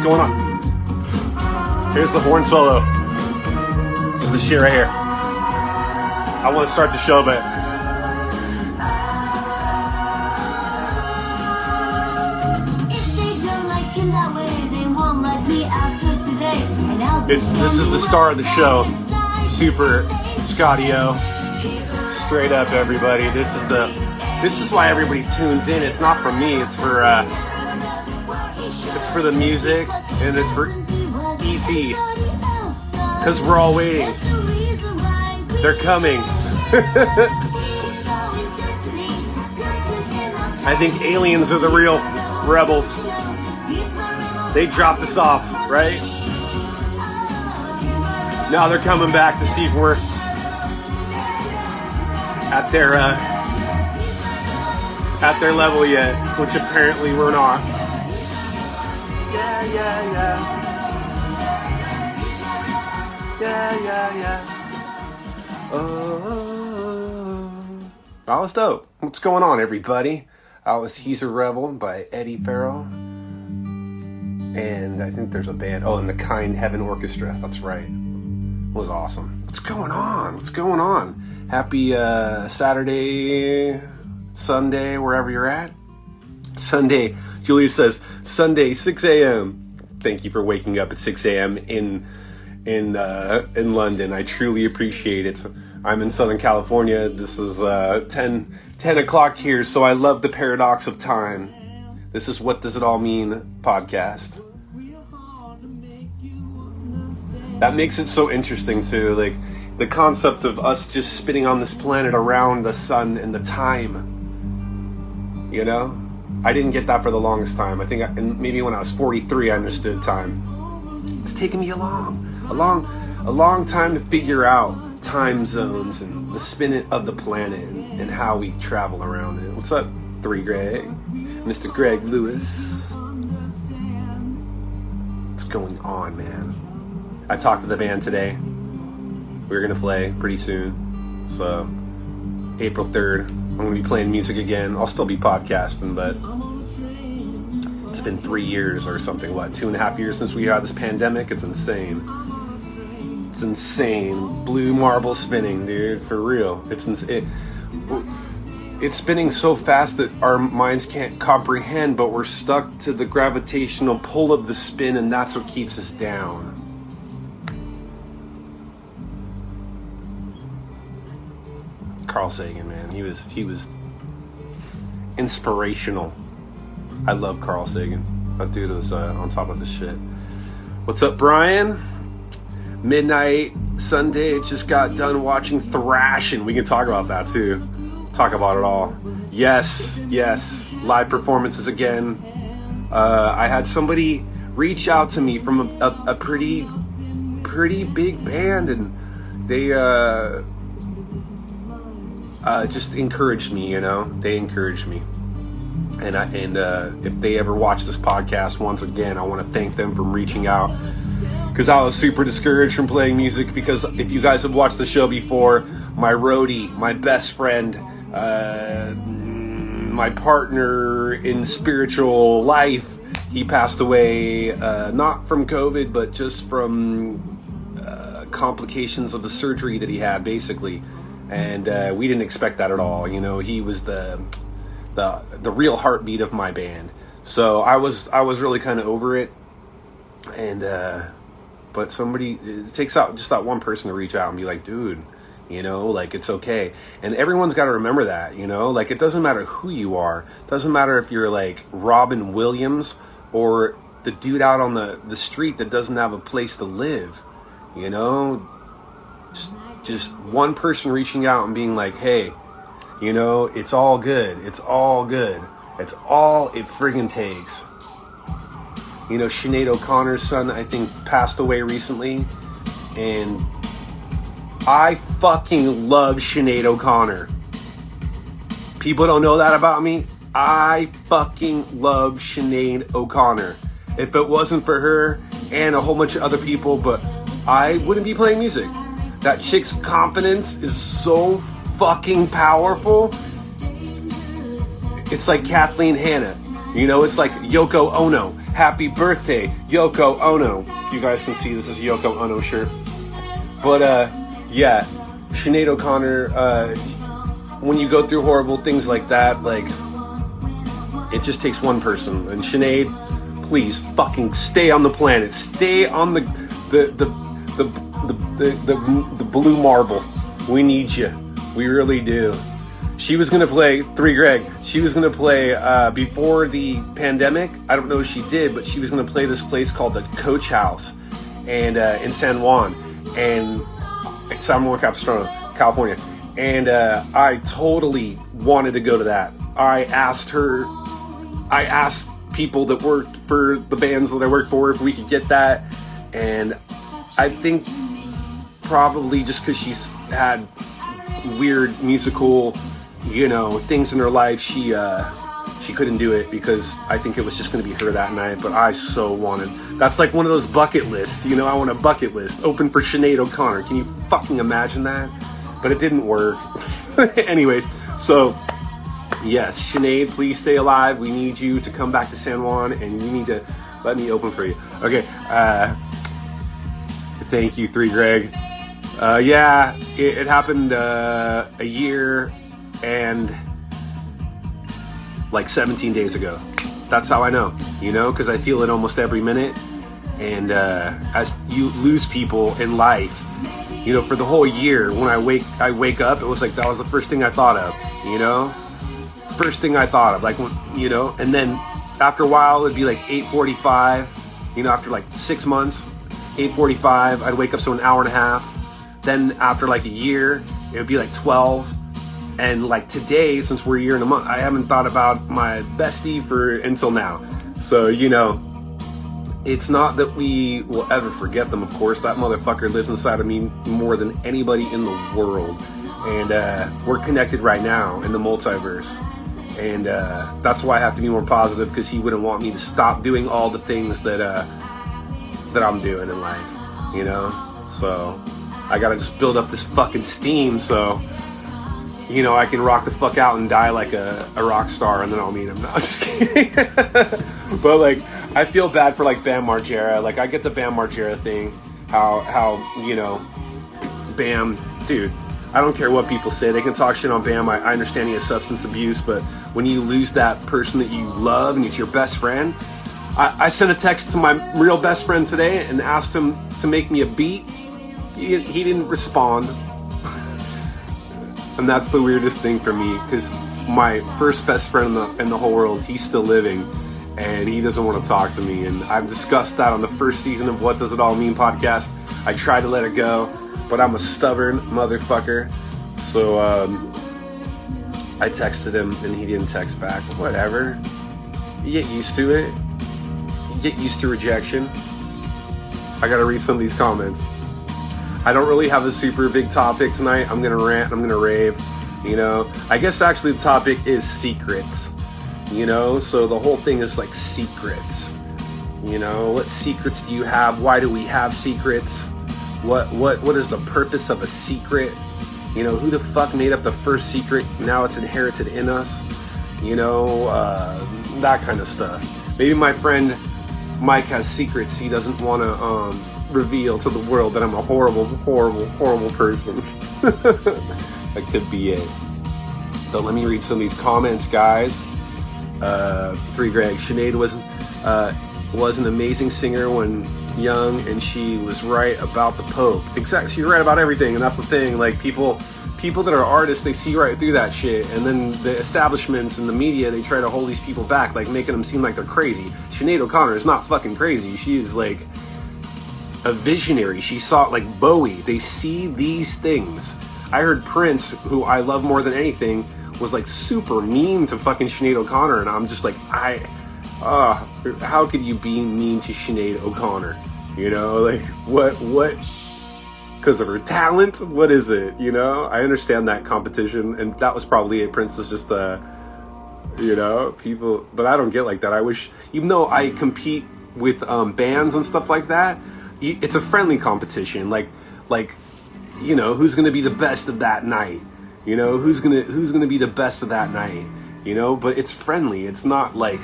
What's going on? Here's the horn solo. This is the shit right here. I want to start the show, but it's this is the star of the show. Super Scotty-O. Straight up, everybody. This is the this is why everybody tunes in. It's not for me. It's for uh, for the music and it's for ET. Cause we're all waiting. They're coming. I think aliens are the real rebels. They dropped us off, right? Now they're coming back to see if we're at their uh, at their level yet, which apparently we're not. Yeah, yeah, yeah. Yeah, yeah. Oh, that was dope. What's going on, everybody? I was He's a Rebel by Eddie Farrell. And I think there's a band. Oh, and the Kind Heaven Orchestra. That's right. It was awesome. What's going on? What's going on? Happy uh, Saturday, Sunday, wherever you're at. Sunday, Julia says, Sunday, 6 a.m. Thank you for waking up at 6 a.m. in in uh, in London. I truly appreciate it. I'm in Southern California. This is uh, 10, 10 o'clock here, so I love the paradox of time. This is What Does It All Mean podcast. That makes it so interesting, too. Like, the concept of us just spinning on this planet around the sun and the time. You know? I didn't get that for the longest time. I think I, maybe when I was 43, I understood time. It's taken me a long, a long, a long time to figure out time zones and the spin of the planet and, and how we travel around it. What's up, Three Greg? Mr. Greg Lewis. What's going on, man? I talked to the band today. We're gonna play pretty soon. So April 3rd, I'm gonna be playing music again. I'll still be podcasting, but it's been three years or something, what, two and a half years since we had this pandemic? It's insane. It's insane. Blue marble spinning, dude, for real. It's ins- it, it's spinning so fast that our minds can't comprehend, but we're stuck to the gravitational pull of the spin, and that's what keeps us down. Carl Sagan, man, he was he was inspirational. I love Carl Sagan. That dude was uh, on top of the shit. What's up, Brian? Midnight Sunday. Just got done watching Thrashing. We can talk about that too. Talk about it all. Yes, yes. Live performances again. Uh, I had somebody reach out to me from a, a, a pretty, pretty big band, and they uh, uh, just encouraged me. You know, they encouraged me. And I, and uh, if they ever watch this podcast once again, I want to thank them for reaching out because I was super discouraged from playing music. Because if you guys have watched the show before, my roadie, my best friend, uh, my partner in spiritual life, he passed away uh, not from COVID, but just from uh, complications of the surgery that he had, basically. And uh, we didn't expect that at all. You know, he was the the the real heartbeat of my band. So I was I was really kind of over it, and uh, but somebody it takes out just that one person to reach out and be like, dude, you know, like it's okay. And everyone's got to remember that, you know, like it doesn't matter who you are. It doesn't matter if you're like Robin Williams or the dude out on the the street that doesn't have a place to live. You know, just just one person reaching out and being like, hey you know, it's all good. It's all good. It's all it friggin' takes. You know, Sinead O'Connor's son, I think, passed away recently. And I fucking love Sinead O'Connor. People don't know that about me. I fucking love Sinead O'Connor. If it wasn't for her and a whole bunch of other people, but I wouldn't be playing music. That chick's confidence is so fucking powerful. it's like Kathleen Hanna. You know, it's like Yoko Ono. Happy birthday, Yoko Ono. You guys can see this is Yoko Ono shirt. But uh, yeah, Sinead O'Connor. Uh, when you go through horrible things like that, like it just takes one person. And Sinead, please fucking stay on the planet. Stay on the the the the the, the, the, the blue marble. We need you. We really do. She was gonna play three Greg. She was gonna play uh, before the pandemic. I don't know if she did, but she was gonna play this place called the Coach House, and uh, in San Juan, and San Juan Capistrano, California. And uh, I totally wanted to go to that. I asked her I asked people that worked for the bands that I worked for if we could get that, and I think probably just because she's had weird musical, you know, things in her life, she uh, she couldn't do it because I think it was just going to be her that night. But I so wanted. That's like one of those bucket lists, you know. I want a bucket list open for Sinead O'Connor. Can you fucking imagine that? But it didn't work. Anyways, so yes, Sinead, please stay alive. We need you to come back to San Juan, and you need to let me open for you. Okay. Uh, thank you, Three Greg. Uh, yeah, it, it happened uh, a year and like 17 days ago. That's how I know, you know, because I feel it almost every minute. And uh, as you lose people in life, you know, for the whole year, when I wake, I wake up, it was like that was the first thing I thought of, you know first thing I thought of. Like, you know, and then after a while, it'd be like 8:45. You know, after like six months, 8:45, I'd wake up so an hour and a half. Then after like a year, it would be like 12. And like today, since we're a year and a month, I haven't thought about my bestie for until now. So you know, it's not that we will ever forget them. Of course, that motherfucker lives inside of me more than anybody in the world, and uh, we're connected right now in the multiverse and uh, that's why I have to be more positive because he wouldn't want me to stop doing all the things that uh, that I'm doing in life, you know. So I gotta just build up this fucking steam so you know I can rock the fuck out and die like a, a rock star, and then I'll meet him. No, I'm just kidding. but like I feel bad for like Bam Margera. Like I get the Bam Margera thing. How how you know, Bam, dude. I don't care what people say. They can talk shit on Bam. I, I understand he has substance abuse, but when you lose that person that you love and it's your best friend. I, I sent a text to my real best friend today and asked him to make me a beat. He, he didn't respond. and that's the weirdest thing for me because my first best friend in the, in the whole world, he's still living and he doesn't want to talk to me. And I've discussed that on the first season of What Does It All Mean podcast. I tried to let it go, but I'm a stubborn motherfucker. So, um, I texted him and he didn't text back. Whatever. You get used to it. You get used to rejection. I gotta read some of these comments. I don't really have a super big topic tonight. I'm gonna rant, I'm gonna rave. You know, I guess actually the topic is secrets. You know, so the whole thing is like secrets. You know, what secrets do you have? Why do we have secrets? What what what is the purpose of a secret? You know, who the fuck made up the first secret? Now it's inherited in us. You know, uh, that kind of stuff. Maybe my friend Mike has secrets he doesn't want to um, reveal to the world that I'm a horrible, horrible, horrible person. that could be it. But let me read some of these comments, guys. Uh, Three Greg. Sinead was uh, was an amazing singer when young and she was right about the Pope. Exactly, she's right about everything, and that's the thing. Like people, people that are artists, they see right through that shit, and then the establishments and the media, they try to hold these people back, like making them seem like they're crazy. Sinead O'Connor is not fucking crazy. She is like a visionary. She saw it like Bowie. They see these things. I heard Prince, who I love more than anything, was like super mean to fucking Sinead O'Connor, and I'm just like, I uh, how could you be mean to Sinead O'Connor? You know, like what what because of her talent? What is it? You know, I understand that competition, and that was probably a princess just uh you know, people but I don't get like that. I wish even though I compete with um, bands and stuff like that, it's a friendly competition. Like like you know, who's gonna be the best of that night? You know, who's gonna who's gonna be the best of that night? you know. But it's friendly. It's not like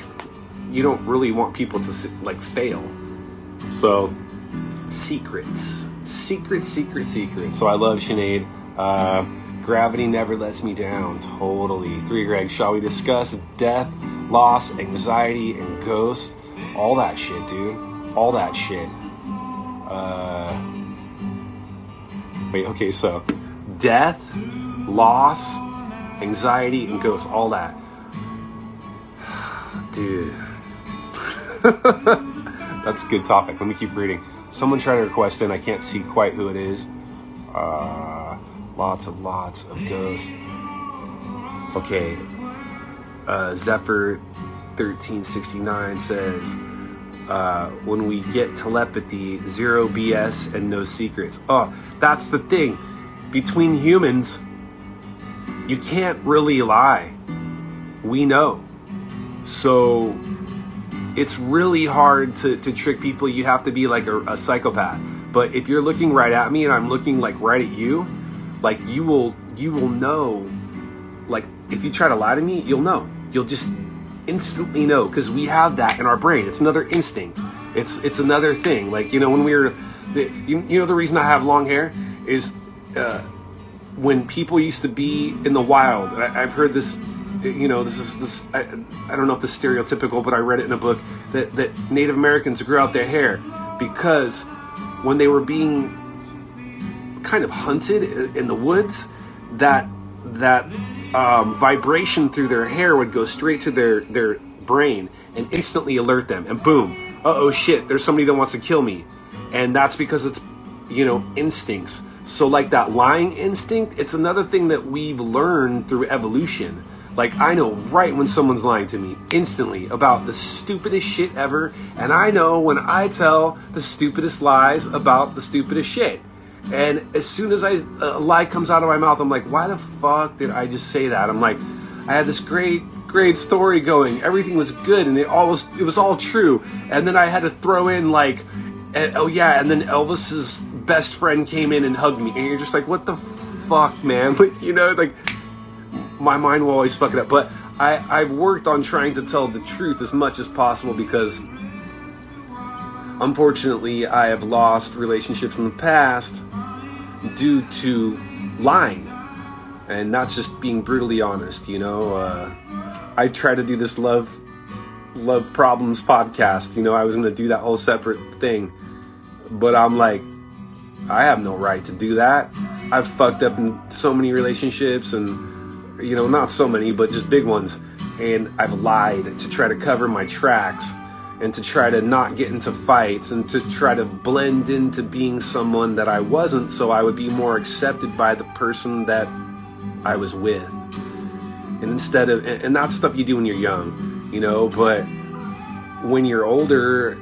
you don't really want people to like fail. So secrets, secret, secret, secret. So I love Sinead. Uh, gravity never lets me down. Totally. Three Greg. Shall we discuss death, loss, anxiety, and ghosts? All that shit, dude. All that shit. Uh, wait. Okay. So death, loss, anxiety, and ghosts. All that. Dude. That's a good topic. Let me keep reading. Someone tried to request in. I can't see quite who it is. Uh, lots of lots of ghosts. Okay. Uh, Zephyr 1369 says, uh, when we get telepathy, zero BS and no secrets. Oh, that's the thing. Between humans, you can't really lie. We know. So it's really hard to, to trick people. You have to be like a, a psychopath. But if you're looking right at me and I'm looking like right at you, like you will you will know. Like if you try to lie to me, you'll know. You'll just instantly know because we have that in our brain. It's another instinct. It's it's another thing. Like you know when we were, you, you know the reason I have long hair is uh, when people used to be in the wild. I, I've heard this you know, this is this. I, I don't know if this is stereotypical, but I read it in a book that that Native Americans grew out their hair because when they were being kind of hunted in the woods, that that um, vibration through their hair would go straight to their their brain and instantly alert them, and boom, uh oh shit, there's somebody that wants to kill me, and that's because it's you know instincts. So like that lying instinct, it's another thing that we've learned through evolution like, I know right when someone's lying to me instantly about the stupidest shit ever, and I know when I tell the stupidest lies about the stupidest shit. And as soon as I, a lie comes out of my mouth, I'm like, why the fuck did I just say that? I'm like, I had this great, great story going. Everything was good, and it all was, it was all true. And then I had to throw in like, oh yeah, and then Elvis's best friend came in and hugged me, and you're just like, what the fuck, man? Like, you know, like my mind will always fuck it up. But I, I've worked on trying to tell the truth as much as possible because unfortunately I have lost relationships in the past due to lying and not just being brutally honest. You know, uh, I try to do this love love problems podcast. You know, I was going to do that whole separate thing, but I'm like, I have no right to do that. I've fucked up in so many relationships and you know, not so many, but just big ones. And I've lied to try to cover my tracks and to try to not get into fights and to try to blend into being someone that I wasn't so I would be more accepted by the person that I was with. And instead of, and that's stuff you do when you're young, you know, but when you're older,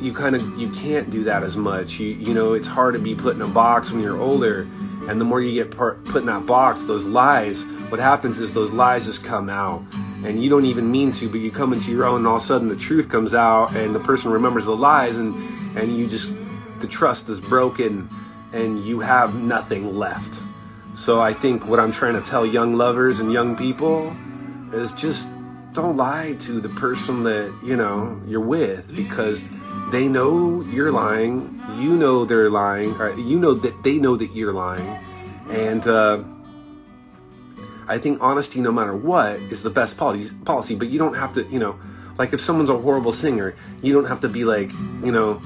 you kind of you can't do that as much. You you know, it's hard to be put in a box when you're older, and the more you get put in that box, those lies what happens is those lies just come out and you don't even mean to but you come into your own and all of a sudden the truth comes out and the person remembers the lies and and you just the trust is broken and you have nothing left. So i think what i'm trying to tell young lovers and young people is just don't lie to the person that you know you're with because they know you're lying. You know they're lying you know that they know that you're lying. And uh, I think honesty, no matter what, is the best policy. But you don't have to, you know, like if someone's a horrible singer, you don't have to be like, you know,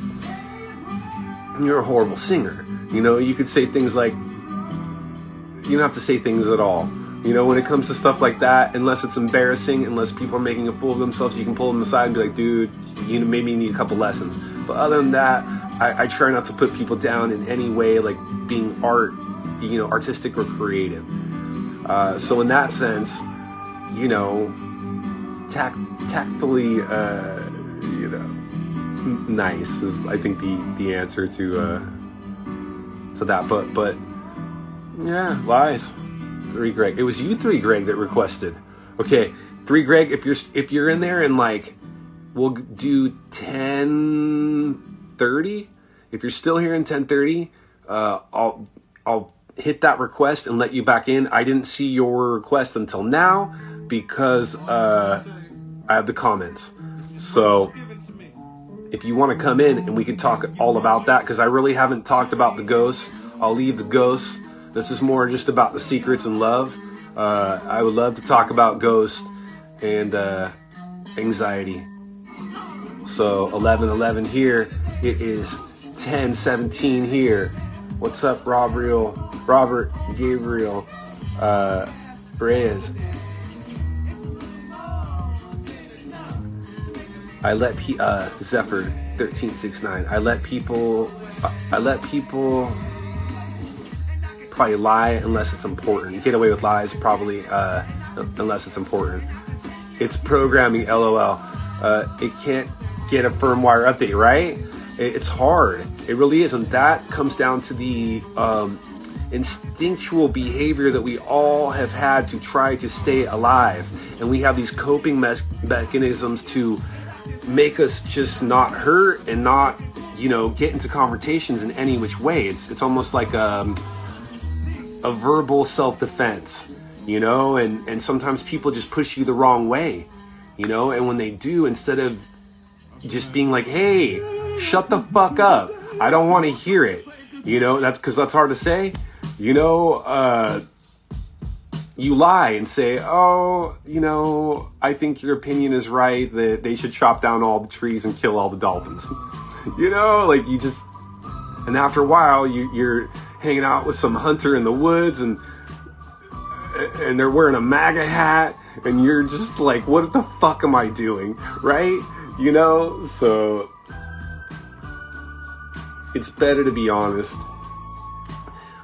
you're a horrible singer. You know, you could say things like, you don't have to say things at all. You know, when it comes to stuff like that, unless it's embarrassing, unless people are making a fool of themselves, you can pull them aside and be like, dude, you know, maybe need a couple lessons. But other than that, I, I try not to put people down in any way, like being art, you know, artistic or creative. Uh, so in that sense, you know, tact, tactfully, uh, you know, nice is I think the the answer to uh, to that. But but yeah, lies. Three Greg. It was you three Greg that requested. Okay, three Greg. If you're if you're in there and like, we'll do ten thirty. If you're still here in ten thirty, uh, I'll I'll hit that request and let you back in. I didn't see your request until now, because uh, I have the comments. So if you want to come in and we can talk all about that, because I really haven't talked about the ghosts, I'll leave the ghosts. This is more just about the secrets and love. Uh, I would love to talk about ghosts and uh, anxiety. So 11 11 here. It is 10 17 here. What's up, Robert? Robert Gabriel uh, Reyes. I let pe- uh, Zephyr 1369. I let people. I let people probably lie unless it's important. Get away with lies probably uh, unless it's important. It's programming, lol. Uh, it can't get a firmware update, right? It's hard. It really is, and that comes down to the um, instinctual behavior that we all have had to try to stay alive, and we have these coping me- mechanisms to make us just not hurt and not, you know, get into confrontations in any which way. It's it's almost like um, a verbal self-defense, you know, and and sometimes people just push you the wrong way, you know, and when they do, instead of just being like, "Hey, shut the fuck up," I don't want to hear it, you know, that's because that's hard to say, you know. Uh, you lie and say, "Oh, you know, I think your opinion is right that they should chop down all the trees and kill all the dolphins." you know, like you just, and after a while, you, you're hanging out with some hunter in the woods, and and they're wearing a MAGA hat, and you're just like, "What the fuck am I doing?" Right? You know, so it's better to be honest.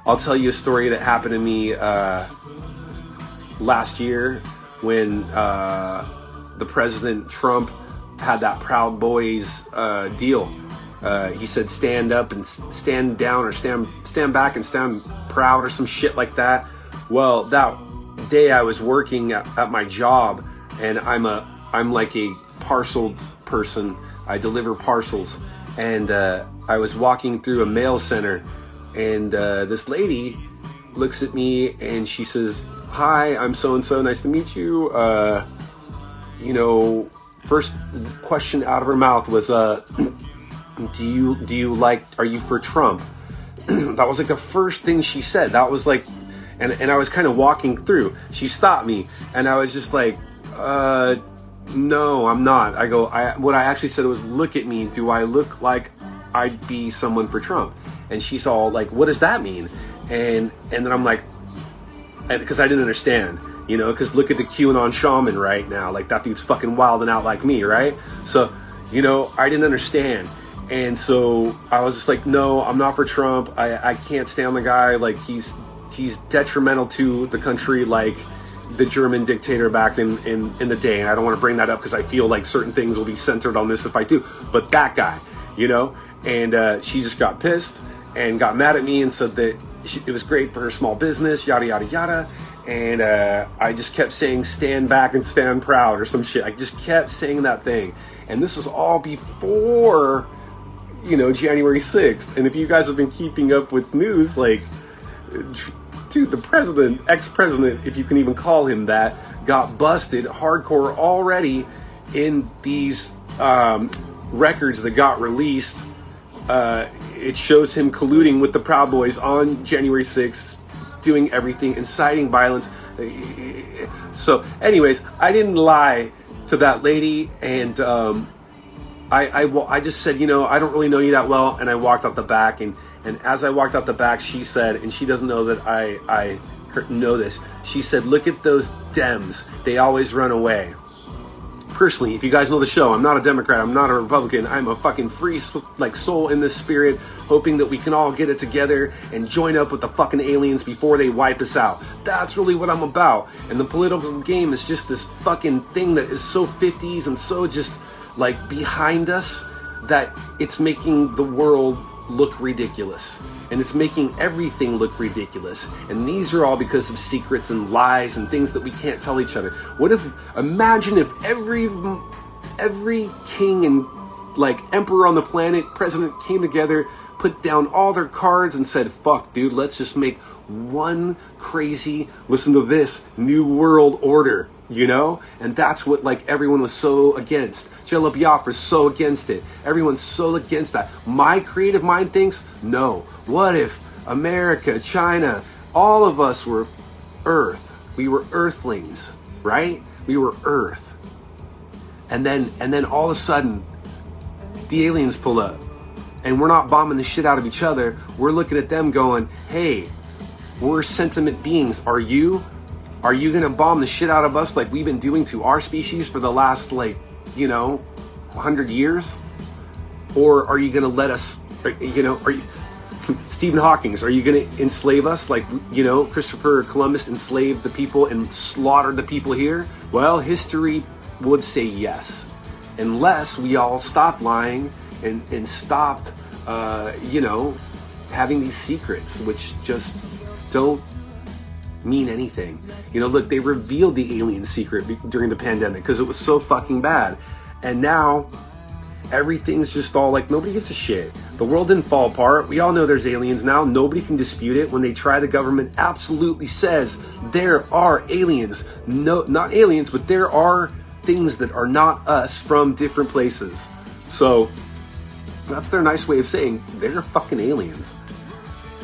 I'll tell you a story that happened to me. Uh, last year when uh, the president Trump had that Proud Boys uh, deal. Uh, he said stand up and stand down or stand stand back and stand proud or some shit like that. Well, that day I was working at, at my job and I'm a I'm like a parcel person. I deliver parcels and uh, I was walking through a mail center and uh, this lady looks at me and she says, hi, I'm so and so. Nice to meet you. Uh, you know, first question out of her mouth was, uh, do you do you like? Are you for Trump? that was like the first thing she said. That was like, and and I was kind of walking through. She stopped me, and I was just like, uh, no, I'm not. I go. I what I actually said was, look at me. Do I look like I'd be someone for Trump? And she's all like, what does that mean? And and then I'm like, because I didn't understand, you know, because look at the QAnon shaman right now, like that dude's fucking wilding out like me, right? So, you know, I didn't understand. And so I was just like, no, I'm not for Trump. I, I can't stand the guy. Like he's he's detrimental to the country, like the German dictator back in, in, in the day. And I don't want to bring that up because I feel like certain things will be centered on this if I do. But that guy, you know, and uh, she just got pissed and got mad at me and said that she, it was great for her small business, yada yada yada. And uh, I just kept saying "stand back and stand proud" or some shit. I just kept saying that thing, and this was all before, you know, January sixth. And if you guys have been keeping up with news, like, dude, the president, ex-president, if you can even call him that, got busted hardcore already in these um, records that got released. Uh, it shows him colluding with the Proud Boys on January 6th, doing everything, inciting violence. So, anyways, I didn't lie to that lady, and um, I, I, I just said, you know, I don't really know you that well, and I walked out the back, and, and as I walked out the back, she said, and she doesn't know that I, I know this, she said, look at those Dems, they always run away personally, if you guys know the show, I'm not a Democrat, I'm not a Republican, I'm a fucking free like soul in this spirit, hoping that we can all get it together and join up with the fucking aliens before they wipe us out. That's really what I'm about. And the political game is just this fucking thing that is so 50s and so just like behind us that it's making the world look ridiculous. And it's making everything look ridiculous. And these are all because of secrets and lies and things that we can't tell each other. What if, imagine if every, every king and like emperor on the planet, president came together, put down all their cards and said, fuck, dude, let's just make one crazy, listen to this, new world order. you know? And that's what like everyone was so against. Jello Biafra's so against it. Everyone's so against that. My creative mind thinks, no. What if America, China, all of us were Earth? We were Earthlings, right? We were Earth. And then and then all of a sudden the aliens pull up. And we're not bombing the shit out of each other. We're looking at them going, hey, we're sentiment beings. Are you? Are you to bomb the shit out of us like we've been doing to our species for the last, like, you know, 100 years? Or are you going to let us, you know, are you, Stephen Hawking's, are you going to enslave us like, you know, Christopher Columbus enslaved the people and slaughtered the people here? Well, history would say yes. Unless we all stopped lying and, and stopped, uh, you know, having these secrets, which just don't mean anything. You know, look, they revealed the alien secret during the pandemic because it was so fucking bad. And now everything's just all like nobody gives a shit. The world didn't fall apart. We all know there's aliens now. Nobody can dispute it. When they try, the government absolutely says there are aliens. No, not aliens, but there are things that are not us from different places. So that's their nice way of saying they're fucking aliens.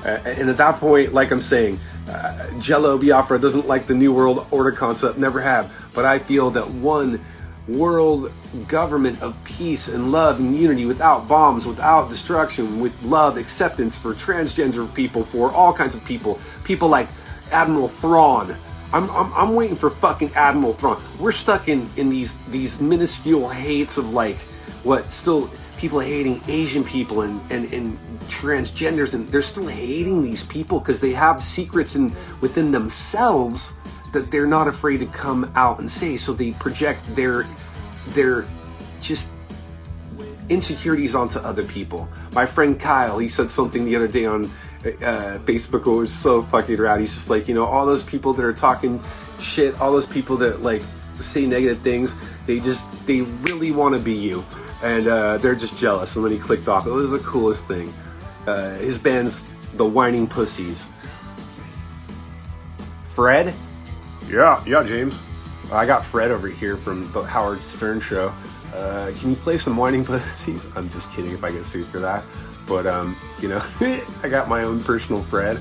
And at that point, like I'm saying, uh, Jello Biafra doesn't like the New World Order concept, never have. But I feel that one world government of peace and love and unity without bombs, without destruction, with love, acceptance for transgender people, for all kinds of people, people like Admiral Thrawn. I'm, I'm, I'm waiting for fucking Admiral Thrawn. We're stuck in, in these these minuscule hates of like what still people hating Asian people and, and, and transgenders, and they're still hating these people because they have secrets in within themselves that they're not afraid to come out and say. So they project their their just insecurities onto other people. My friend Kyle, he said something the other day on uh, Facebook. It was so fucking rad. He's just like, you know, all those people that are talking shit, all those people that like say negative things, they just they really want to be you and uh, they're just jealous. And then he clicked off. It was the coolest thing. Uh, his band's the Whining Pussies. Fred? Yeah, yeah, James. I got Fred over here from the Howard Stern show. Uh, can you play some Whining Pussies? I'm just kidding if I get sued for that. But, um, you know, I got my own personal Fred.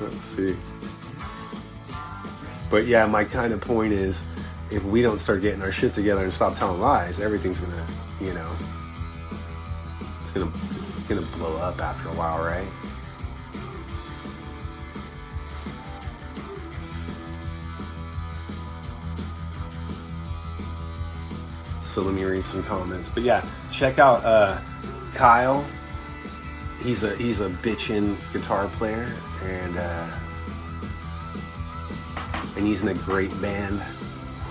Let's see. But yeah, my kind of point is if we don't start getting our shit together and stop telling lies, everything's gonna, you know, it's gonna it's gonna blow up after a while, right? So let me read some comments. But yeah, check out uh, Kyle. He's a he's a bitchin' guitar player and uh, and he's in a great band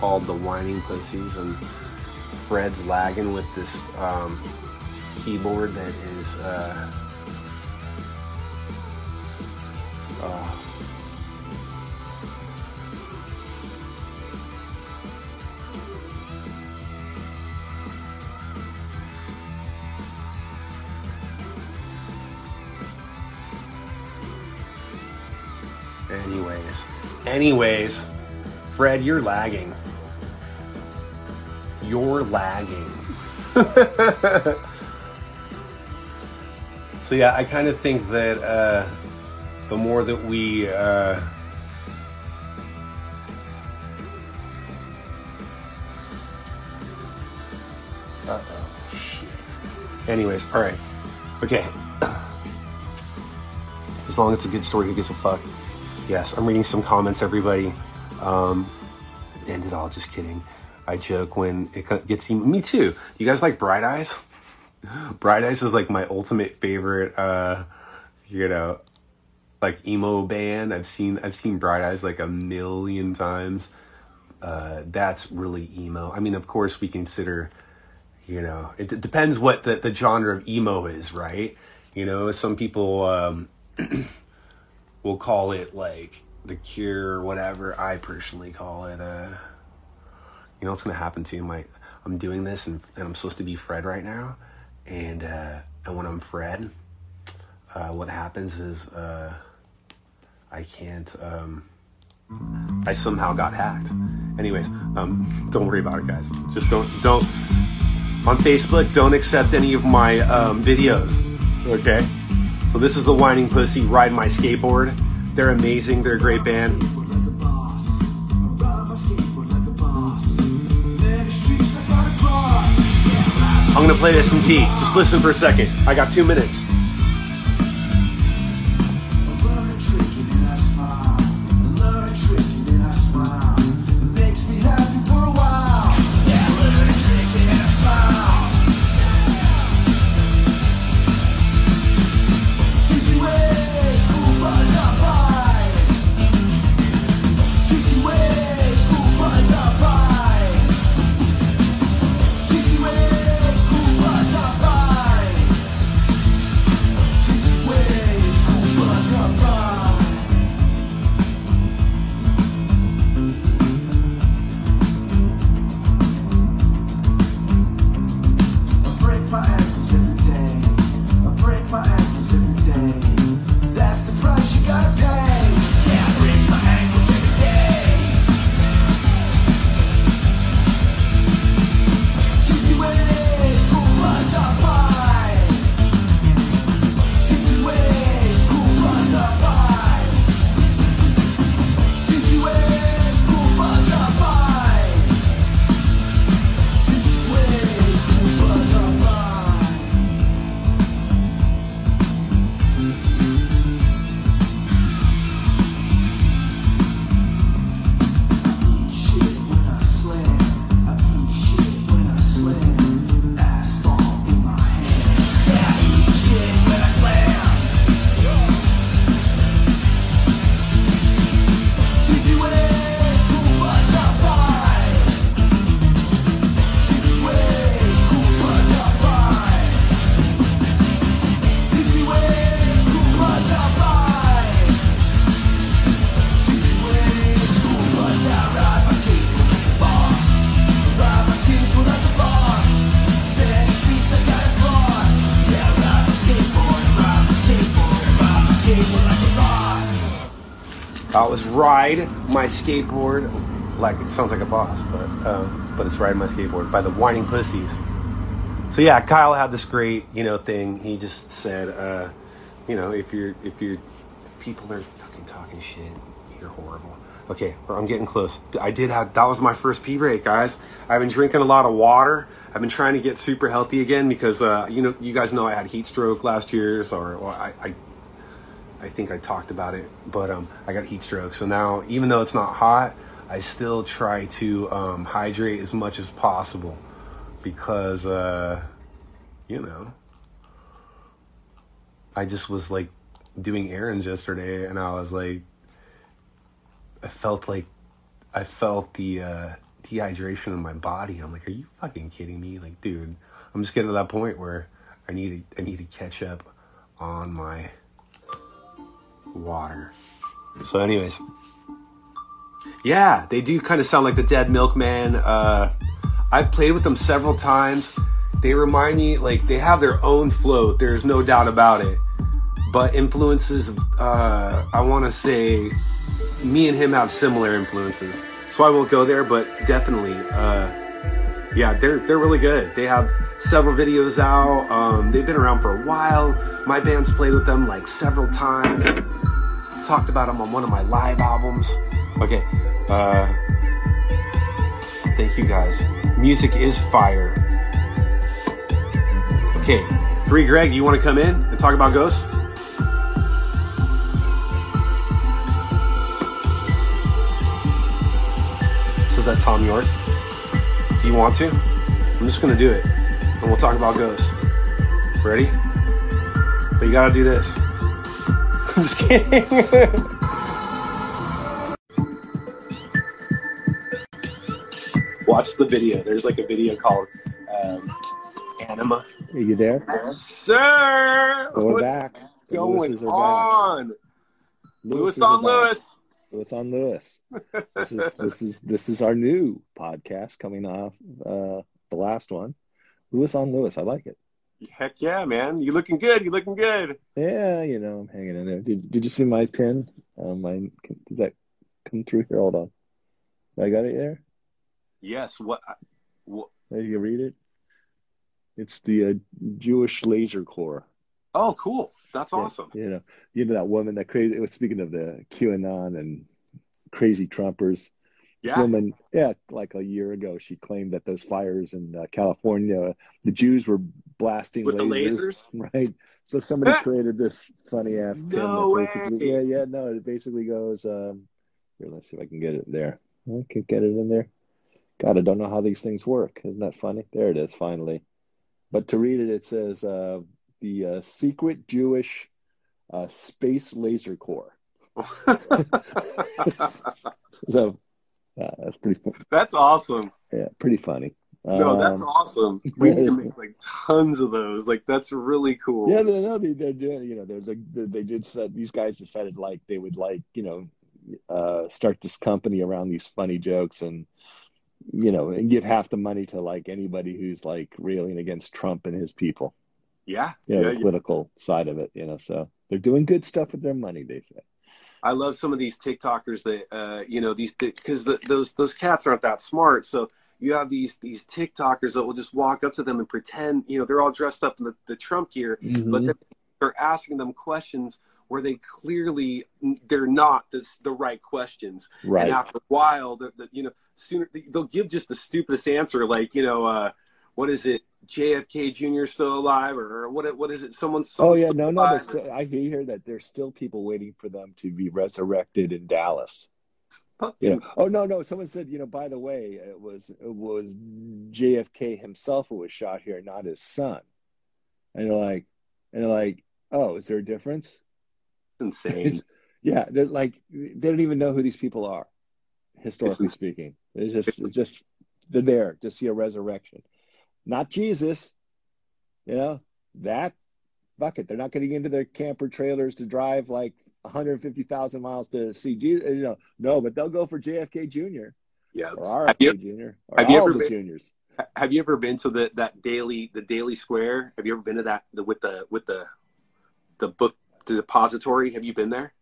called the Whining Pussies, and Fred's lagging with this um, keyboard that is. Uh, uh, Anyways, anyways, Fred, you're lagging you're lagging. so yeah, I kind of think that uh, the more that we uh, Anyways, all right. Okay. As long as it's a good story, who gives a fuck? Yes, I'm reading some comments, everybody. Um, end it all, just kidding. I joke when it gets me too. You guys like Bright Eyes? Bright Eyes is like my ultimate favorite. Uh, you know, like emo band. I've seen I've seen Bright Eyes like a million times. Uh, that's really emo. I mean, of course, we consider. You know, it, it depends what the, the genre of emo is, right? You know, some people um, will call it like the Cure, or whatever. I personally call it. Uh, you know what's to happen to you? My, I'm doing this and, and I'm supposed to be Fred right now. And, uh, and when I'm Fred, uh, what happens is, uh, I can't, um, I somehow got hacked. Anyways, um, don't worry about it, guys. Just don't don't on Facebook. Don't accept any of my um, videos. Okay. So this is the Whining Pussy Ride My Skateboard. They're amazing. They're a great band. I'm gonna play this in key. Just listen for a second. I got two minutes. Ride my skateboard, like it sounds like a boss, but um, but it's ride my skateboard by the Whining Pussies. So yeah, Kyle had this great you know thing. He just said, uh, you know, if you're if you're if people are fucking talking shit, you're horrible. Okay, I'm getting close. I did have that was my first pee break, guys. I've been drinking a lot of water. I've been trying to get super healthy again because uh, you know you guys know I had heat stroke last year, so I, I I think I talked about it, but um, I got heat stroke. So now, even though it's not hot, I still try to um, hydrate as much as possible because, uh, you know, I just was like doing errands yesterday and I was like, I felt like I felt the uh, dehydration in my body. I'm like, are you fucking kidding me? Like, dude, I'm just getting to that point where I need to, I need to catch up on my water. So, anyways, yeah, they do kind of sound like the Dead Milkmen. Uh, I've played with them several times. They remind me, like, they have their own float. There's no doubt about it. But influences, uh, I want to say, me and him have similar influences. So I won't go there, but definitely, uh, yeah, they're they're really good. They have several videos out. Um, they've been around for a while. My band's played with them like several times. Talked about them on one of my live albums. Okay, uh, thank you guys. Music is fire. Okay, Three Greg, you want to come in and talk about ghosts? Is that Thom Yorke. Do you want to? I'm just gonna do it, and we'll talk about ghosts. Ready? But you gotta do this. Just kidding. Watch the video. There's like a video called um, Anima. Are you there? Yes, sir. We're What's back. Going on? back. Lewis Lewises on Lewis. Lewis on Lewis. This is this is this is our new podcast coming off uh, the last one. Lewis on Lewis. I like it. Heck yeah, man! You looking good? You looking good? Yeah, you know, I'm hanging in there. Did Did you see my pin? Uh, my does that come through here. Hold on. I got it there. Yes. What? what Did you read it? It's the uh, Jewish Laser Corps. oh, cool. That's Yeah, awesome. You know, you know that woman that crazy. Speaking of the QAnon and crazy Trumpers, Yeah. woman, yeah, like a year ago, she claimed that those fires in uh, California, the Jews were blasting With the lasers? right? So somebody created this funny ass. No way. yeah, yeah, no, it basically goes. Um, here, let's see if I can get it there. I can get it in there. God, I don't know how these things work. Isn't that funny? There it is, finally. But to read it, it says uh, the uh, secret Jewish uh, space laser corps. So that's pretty, fu- that's awesome. yeah, pretty funny. No, that's Um, awesome. We need to make like tons of those. Like that's really cool. Yeah, no, no, they, they're doing. You know, there's a they did said these guys decided like they would like you know uh, start this company around these funny jokes and you know and give half the money to like anybody who's like railing against Trump and his people. Yeah. You know, yeah, the yeah. political side of it. You know, so they're doing good stuff with their money. They say. I love some of these TikTokers that uh, you know these because the, those those cats aren't that smart. So you have these these TikTokers that will just walk up to them and pretend you know they're all dressed up in the, the Trump gear, but then they're asking them questions where they clearly they're not the, the right questions. right. And after a while, the, the, you know, sooner they'll give just the stupidest answer, like you know, uh, what is it? JFK Jr. still alive, or what? What is it? Someone. Oh yeah, no, no. still, I hear that there's still people waiting for them to be resurrected in Dallas. You know, oh no, no. Someone said, you know, by the way, it was it was JFK himself who was shot here, not his son. And they're like, and they're like, oh, is there a difference? insane. Yeah, they're like, they don't even know who these people are, historically It's- speaking. It's just, it's just, they're there to see a resurrection, not Jesus. You know that. Fuck it, they're not getting into their camper trailers to drive like 150,000 miles to see Jesus. You know, no, but they'll go for JFK Jr. yeah. or Have you- Jr. or have you all ever the been- juniors. Have you ever been to the that Dealey the Dealey square? Have you ever been to that the, with the with the the book the depository? Have you been there,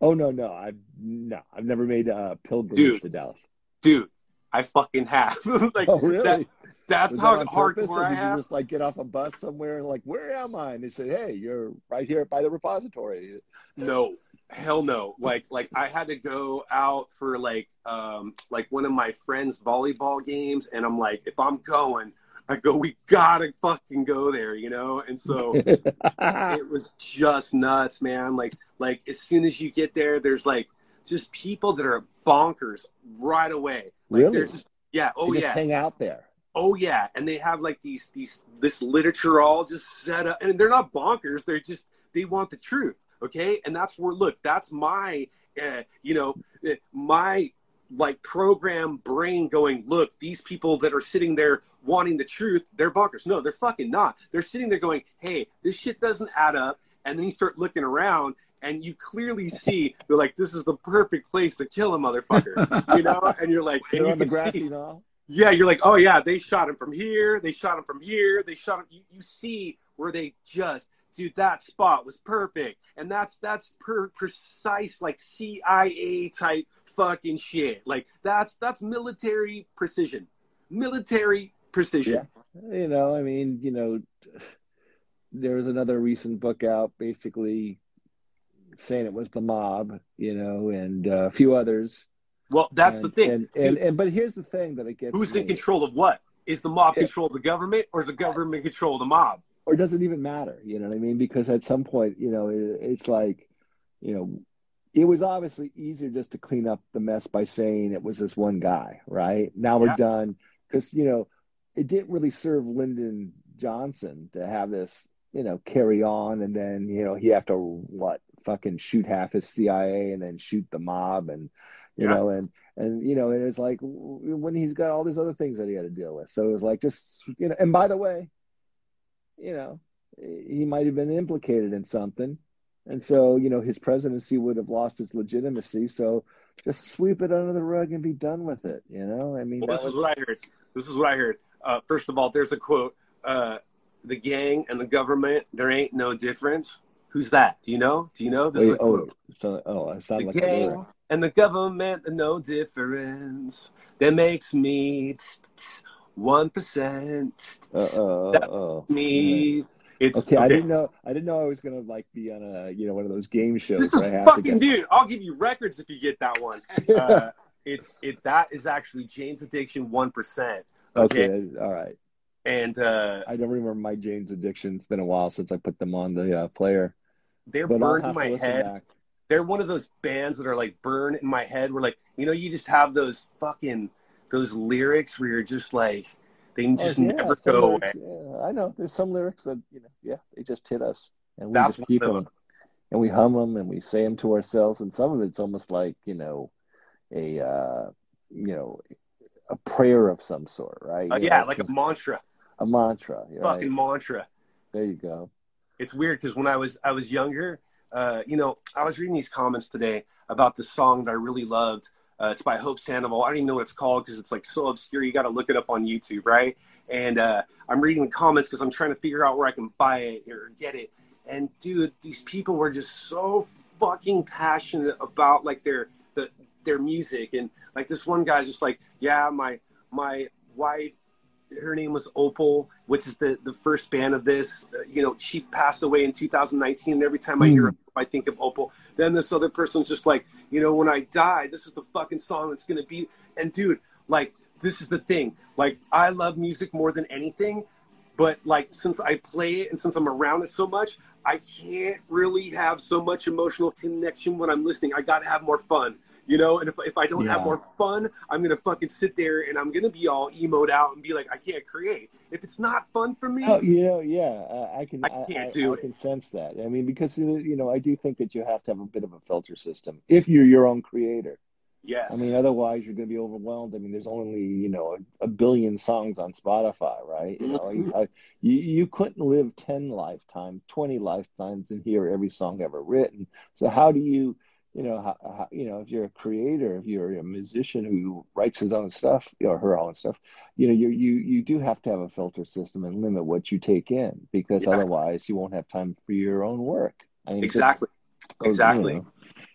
Oh no, no, I've no, I've never made a pilgrimage Dude. to Dallas. dude? I fucking have. like Oh really? that, that's Was how that hardcore or I did you just like get off a bus somewhere and like, where am I? And they said, hey, you're right here by the repository. No, hell no. Like like I had to go out for like um like one of my friends' volleyball games, and I'm like, if I'm going, I go, we gotta fucking go there, you know. And so it was just nuts, man. Like like as soon as you get there, there's like just people that are bonkers right away. Like Really? yeah, oh They yeah. just hang out there. Oh yeah, and they have like these these this literature all just set up, and they're not bonkers. They're just they want the truth, okay? And that's where look, that's my uh, you know uh, my like program brain going. Look, these people that are sitting there wanting the truth, they're bonkers. No, they're fucking not. They're sitting there going, hey, this shit doesn't add up. And then you start looking around, and you clearly see they're like, this is the perfect place to kill a motherfucker, you know? And you're like, and They're you on the can see. knoll. Yeah, you're like, oh yeah, they shot him from here. They shot him from here. They shot him. You, you see where they just, dude, that spot was perfect, and that's that's per precise like CIA type fucking shit. Like that's that's military precision, military precision. yeah. You know, I mean, you know, there was another recent book out basically saying it was the mob, you know, and uh, a few others. Well, that's and, the thing. And, and, and but here's the thing that it gets who's me. in control of what? Is the mob control of the government, or is the government control of the mob? or does it even matter? You know what I mean? Because at some point, you know, it, it's like, you know, it was obviously easier just to clean up the mess by saying it was this one guy, right? Now we're Yeah. done because you know it didn't really serve Lyndon Johnson to have this, you know, carry on and then you know he have to what fucking shoot half his CIA and then shoot the mob and you Yeah. know and and you know and it's like when he's got all these other things that he had to deal with. So it was like just you know. And by the way, you know, he might have been implicated in something. And so, you know, his presidency would have lost its legitimacy. So just sweep it under the rug and be done with it. You know, I mean, Well, this was is what I heard. This is what I heard. Uh, first of all, there's a quote: uh, "The gang and the government, there ain't no difference." Who's that? Do you know? Do you know? This Wait, a oh, so, oh, I sound The like a gang lyric. and the government no difference. That makes me one percent. Uh-oh. Me. It's Okay, I didn't know. I didn't know I was gonna like be on a you know one of those game shows This is I have fucking dude. I'll give you records if you get that one. Uh, it's it that is actually Jane's Addiction one percent. Okay. okay, all right. and uh, I don't remember my Jane's Addiction. It's been a while since I put them on the uh, player. They're But burned in my head. back. They're one of those bands that are like burned in my head. Where like you know you just have those fucking those lyrics where you're just like they just Oh, yeah, never go away. yeah, I know. There's some lyrics that you know, yeah, they just hit us, and we That's just keep them, and we hum them, and we say them to ourselves. And some of it's almost like you know, a uh, you know, a prayer of some sort, right? Uh, You know, yeah, like a mantra, a mantra. Right? fucking mantra. There you go. It's weird because when I was I was younger, uh, you know, I was reading these comments today about the song that I really loved. Uh, it's by Hope Sandoval. I don't even know what it's called because it's like so obscure. You got to look it up on YouTube, right? And uh, I'm reading the comments because I'm trying to figure out where I can buy it or get it. And dude, these people were just so fucking passionate about like their the, their music. And like this one guy's just like, yeah, my my wife her name was Opal, which is the, the first band of this. Uh, you know, she passed away in 2019. And every time I hear Hmm. I think of Opal. Then this other person's just like, you know, when I die, this is the fucking song that's going to be. And dude, like, this is the thing. Like, I love music more than anything. But like, since I play it and since I'm around it so much, I can't really have so much emotional connection when I'm listening. I got to have more fun. You know, and if, if I don't have more fun, I'm gonna fucking sit there and I'm gonna be all emoed out and be like, I can't create. If it's not fun for me, Oh, you know, yeah, uh, I can. I can't I, do I it. can sense that. I mean, because you know, I do think that you have to have a bit of a filter system if you're your own creator. yes. I mean, otherwise you're going to be overwhelmed. I mean, there's only you know a, a billion songs on Spotify, right? You know, you, I, you you couldn't live ten lifetimes, twenty lifetimes, and hear every song ever written. So how do you, you know, how, how, you know, if you're a creator, if you're a musician who writes his own stuff or her own stuff, you know, you you you do have to have a filter system and limit what you take in because Yeah. otherwise you won't have time for your own work. I mean, it just exactly. you Exactly. know.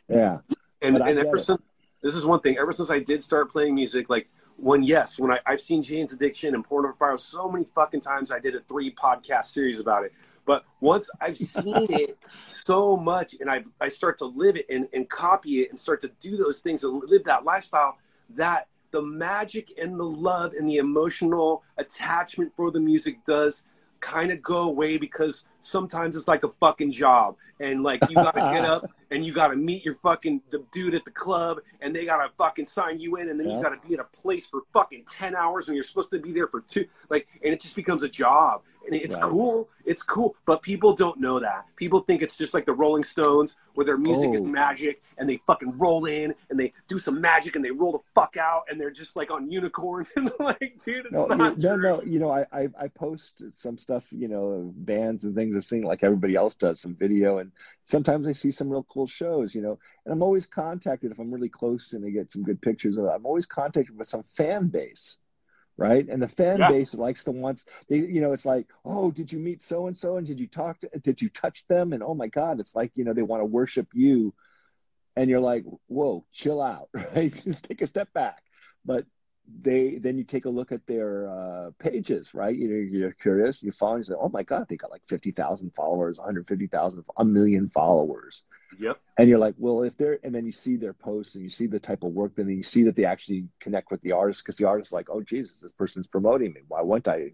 yeah. and But and ever it. since this is one thing ever since i did start playing music like when yes when I, i've seen jane's addiction and Porno for Pyros so many fucking times i did a three podcast series about it but once i've seen it so much and i i start to live it and, and copy it and start to do those things and live that lifestyle that the magic and the love and the emotional attachment for the music does kind of go away because sometimes it's like a fucking job and like you gotta get up and you gotta meet your fucking the dude at the club and they gotta fucking sign you in and then Yeah. you gotta be at a place for fucking 10 hours and you're supposed to be there for two like and it just becomes a job it's Right. cool it's cool but people don't know that people think it's just like the rolling stones where their music is Oh. magic and they fucking roll in and they do some magic and they roll the fuck out and they're just like on unicorns and like dude it's No, no, true. no. You know, I, I I post some stuff, you know, bands and things I've seen, like everybody else does, some video, and sometimes I see some real cool shows, you know. And I'm always contacted if I'm really close and I get some good pictures of it. I'm always contacted with some fan base, right? And the fan Yeah. base likes the ones they, you know, it's like, oh, did you meet so and so, and did you talk to, did you touch them, and oh my God, it's like you know they want to worship you, and you're like, whoa, chill out, right? Take a step back, but they then you take a look at their uh, pages, right? You know, you're curious, you follow, and you say, "Oh my God, they got like fifty thousand followers, one hundred fifty thousand, a million followers," yep and you're like, "Well, if they're," and then you see their posts and you see the type of work, then you see that they actually connect with the artist because the artist's like, "Oh Jesus, this person's promoting me. Why wouldn't I?"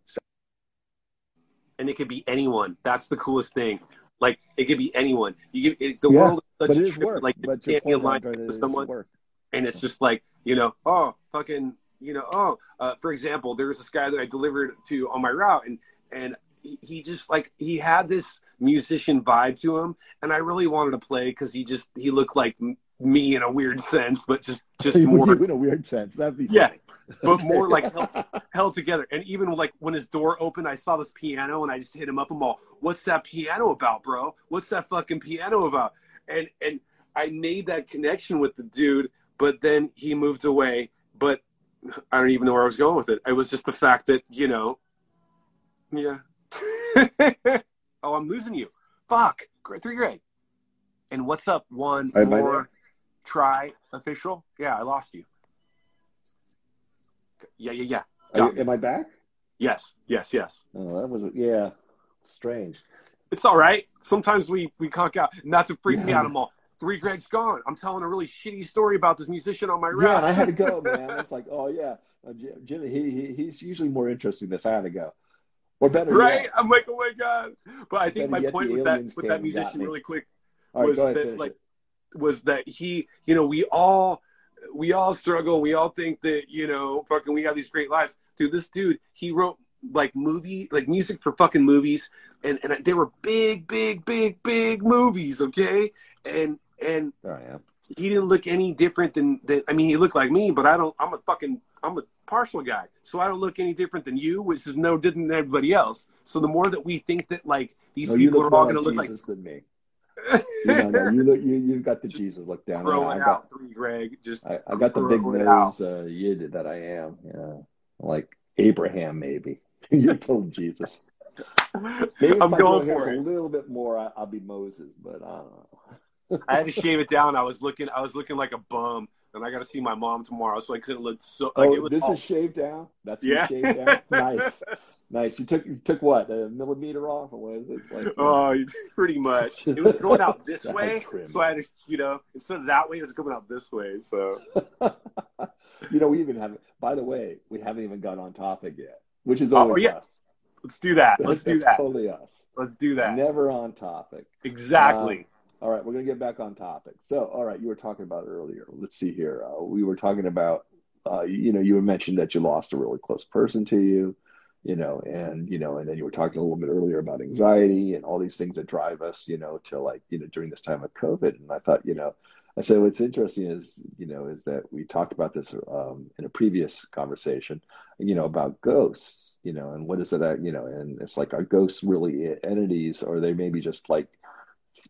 and it could be anyone. That's the coolest thing. Like it could be anyone. You give it, the Yeah, world is such it a trip. work. Like but you can't be aligned with is someone, work. and it's just like you know, oh fucking, you know, oh. Uh, for example, there was this guy that I delivered to on my route, and and he, he just like he had this musician vibe to him, and I really wanted to play because he just he looked like me in a weird sense, but just just more in a weird sense. That'd be Yeah, but more like held, held together. And even like when his door opened, I saw this piano and I just hit him up. I'm all, "What's that piano about, bro? What's that fucking piano about?" And and I made that connection with the dude, but then he moved away. But I don't even know where I was going with it. It was just the fact that you know, yeah. oh, I'm losing you. Fuck, grade three grade. And what's up? One I more. Try official. Yeah, I lost you. Yeah, yeah, yeah. You- am I back? Yes, yes, yes. Oh, that was yeah, strange. It's all right. Sometimes we we conk out, and that's what freaked me out. I'm all three Greg's gone. I'm telling a really shitty story about this musician on my Yeah, route. and I had to go, man. It's like, oh yeah, uh, Jimmy, he, he he's usually more interesting than this. I had to go, or better right? yet. I'm like, oh my god. But I think my point with that with that musician really quick right, was ahead, that, like, it. was that he, you know, we all we all struggle. We all think that you know, fucking, we have these great lives. Dude, this dude, he wrote like movie, like music for fucking movies, and and they were big, big, big, big movies. Okay, and and There I am. he didn't look any different than, that. I mean, he looked like me, but I don't. I'm a fucking I'm a partial guy, so I don't look any different than you, which is no different than everybody else. So the more that we think that like these No, people are all going to like look Jesus than me. like You know, no, you look, you you've got the Jesus look down. grow I got, out, three Greg. Just I, I got the big nose uh, yid that I am. Yeah, like Abraham, maybe. You're told Jesus. Maybe if I'm I going hair for a little bit more, I, I'll be Moses. But I don't know. I had to shave it down. I was looking, I was looking like a bum, and I got to see my mom tomorrow, so I couldn't look so. Like oh, it was this all- is shaved down. That's Yeah. shaved down. nice, nice. You took you took what a millimeter off, or what is it? Like, Oh, uh, pretty much. It was going out this way, trim. so I had to, you know, instead of that way, it was going out this way. So you know, we even haven't. By the way, we haven't even got on topic yet, which is Oh, always yeah. us. let's do that. Let's do that. Totally us. Let's do that. Never on topic. Exactly. Um, All right, we're gonna get back on topic. So, all right, you were talking about earlier. Let's see here. Uh, we were talking about, uh, you know, you mentioned that you lost a really close person to you, you know, and you know, and then you were talking a little bit earlier about anxiety and all these things that drive us, you know, to like, you know, during this time of COVID. And I thought, you know, I said what's interesting is, you know, is that we talked about this um, in a previous conversation, you know, about ghosts, you know, and what is it that, you know, and it's like, are ghosts really entities, or they maybe just like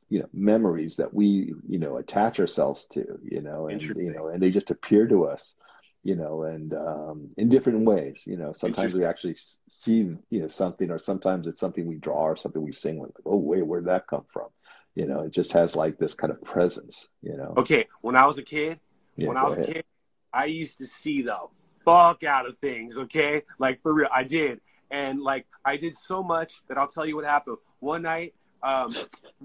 you know memories that we you know attach ourselves to you know and you know and they just appear to us you know and um in different ways you know sometimes we actually see you know something or sometimes it's something we draw or something we sing like oh wait where'd that come from you know it just has like this kind of presence you know Okay, when I was a kid, Yeah, when I was ahead. a kid, I used to see the fuck out of things. Okay, like for real, I did, and like I did so much that I'll tell you what happened. One night, um,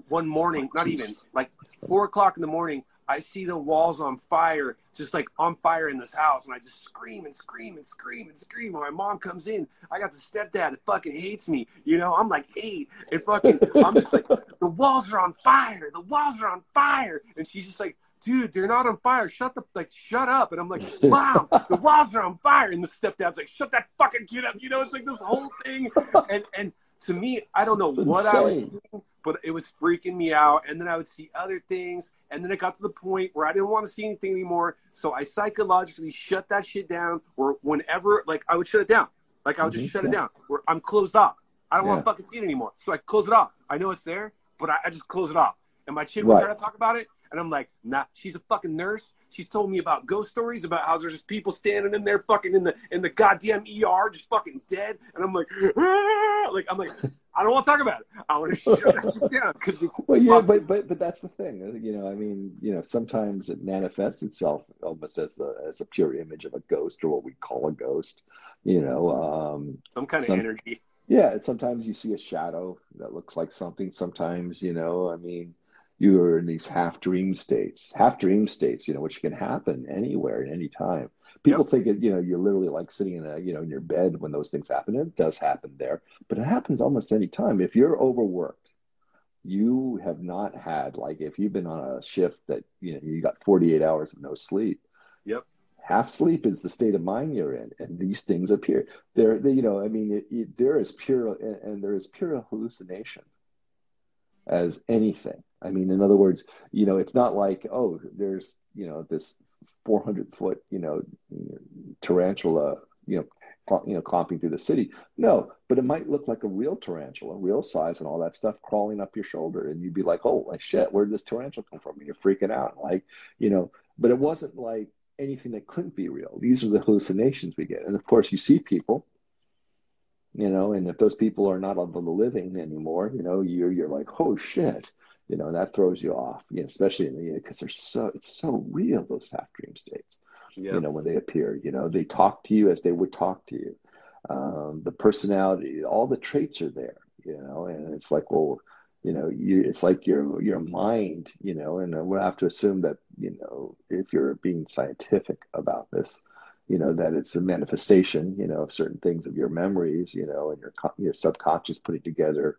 one morning, not even like four o'clock in the morning, I see the walls on fire, just like on fire in this house, and I just scream and scream and scream and scream. And my mom comes in. I got the stepdad that fucking hates me. You know, I'm like eight, and fucking, I'm just like, the walls are on fire. The walls are on fire, and she's just like, dude, they're not on fire. Shut the like, shut up. And I'm like, mom, the walls are on fire. And the stepdad's like, shut that fucking kid up. You know, it's like this whole thing. And and to me, I don't know It's what I was insane. But it was freaking me out. And then I would see other things, and then it got to the point where I didn't want to see anything anymore. So I psychologically shut that shit down. Or whenever, like, I would shut it down. Like I would just Mhm, shut it down. Where I'm closed off. I don't want to fucking see it anymore. So I close it off. I know it's there, but I, I just close it off. And my chick would Right. try to talk about it, and I'm like, nah. She's a fucking nurse. She's told me about ghost stories about how there's just people standing in there, fucking in the in the goddamn ER, just fucking dead. And I'm like, "Ah!" Like I'm like, I don't want to talk about it. I want to shut that down because Well, yeah, but but but that's the thing, uh, you know. I mean, you know, sometimes it manifests itself almost as a as a pure image of a ghost or what we call a ghost, you know. Um, some kind of energy. yeah, and sometimes you see a shadow that looks like something. Sometimes, you know, I mean, you're in these half dream states, half dream states, you know, which can happen anywhere at any time. People think it, you know, you're literally like sitting in a, you know, in your bed when those things happen. It does happen there, but it happens almost any time. If you're overworked, you have not had like if you've been on a shift that you know you got 48 hours of no sleep. Yep. Half sleep is the state of mind you're in, and these things appear. There, they, you know, I mean, it, it, there is pure and, and there is pure hallucination as anything. I mean, in other words, you know, it's not like oh, there's you know this 400 foot you know tarantula you know cl- you know clomping through the city. No, but it might look like a real tarantula, real size, and all that stuff crawling up your shoulder, and you'd be like, oh, like shit, where did this tarantula come from? And you're freaking out, like you know. But it wasn't like anything that couldn't be real. These are the hallucinations we get, and of course, you see people you know and if those people are not of the living anymore you know you're you're like oh shit you know, and that throws you off, you know, especially in the because they're so it's so real those half dream states. Yeah. You know, when they appear, you know, they talk to you as they would talk to you. Um, the personality, all the traits are there, you know, and it's like, well, you know, you it's like your your mind, you know, and we'll have to assume that, you know, if you're being scientific about this, you know, that it's a manifestation, you know, of certain things of your memories, you know, and your your subconscious putting together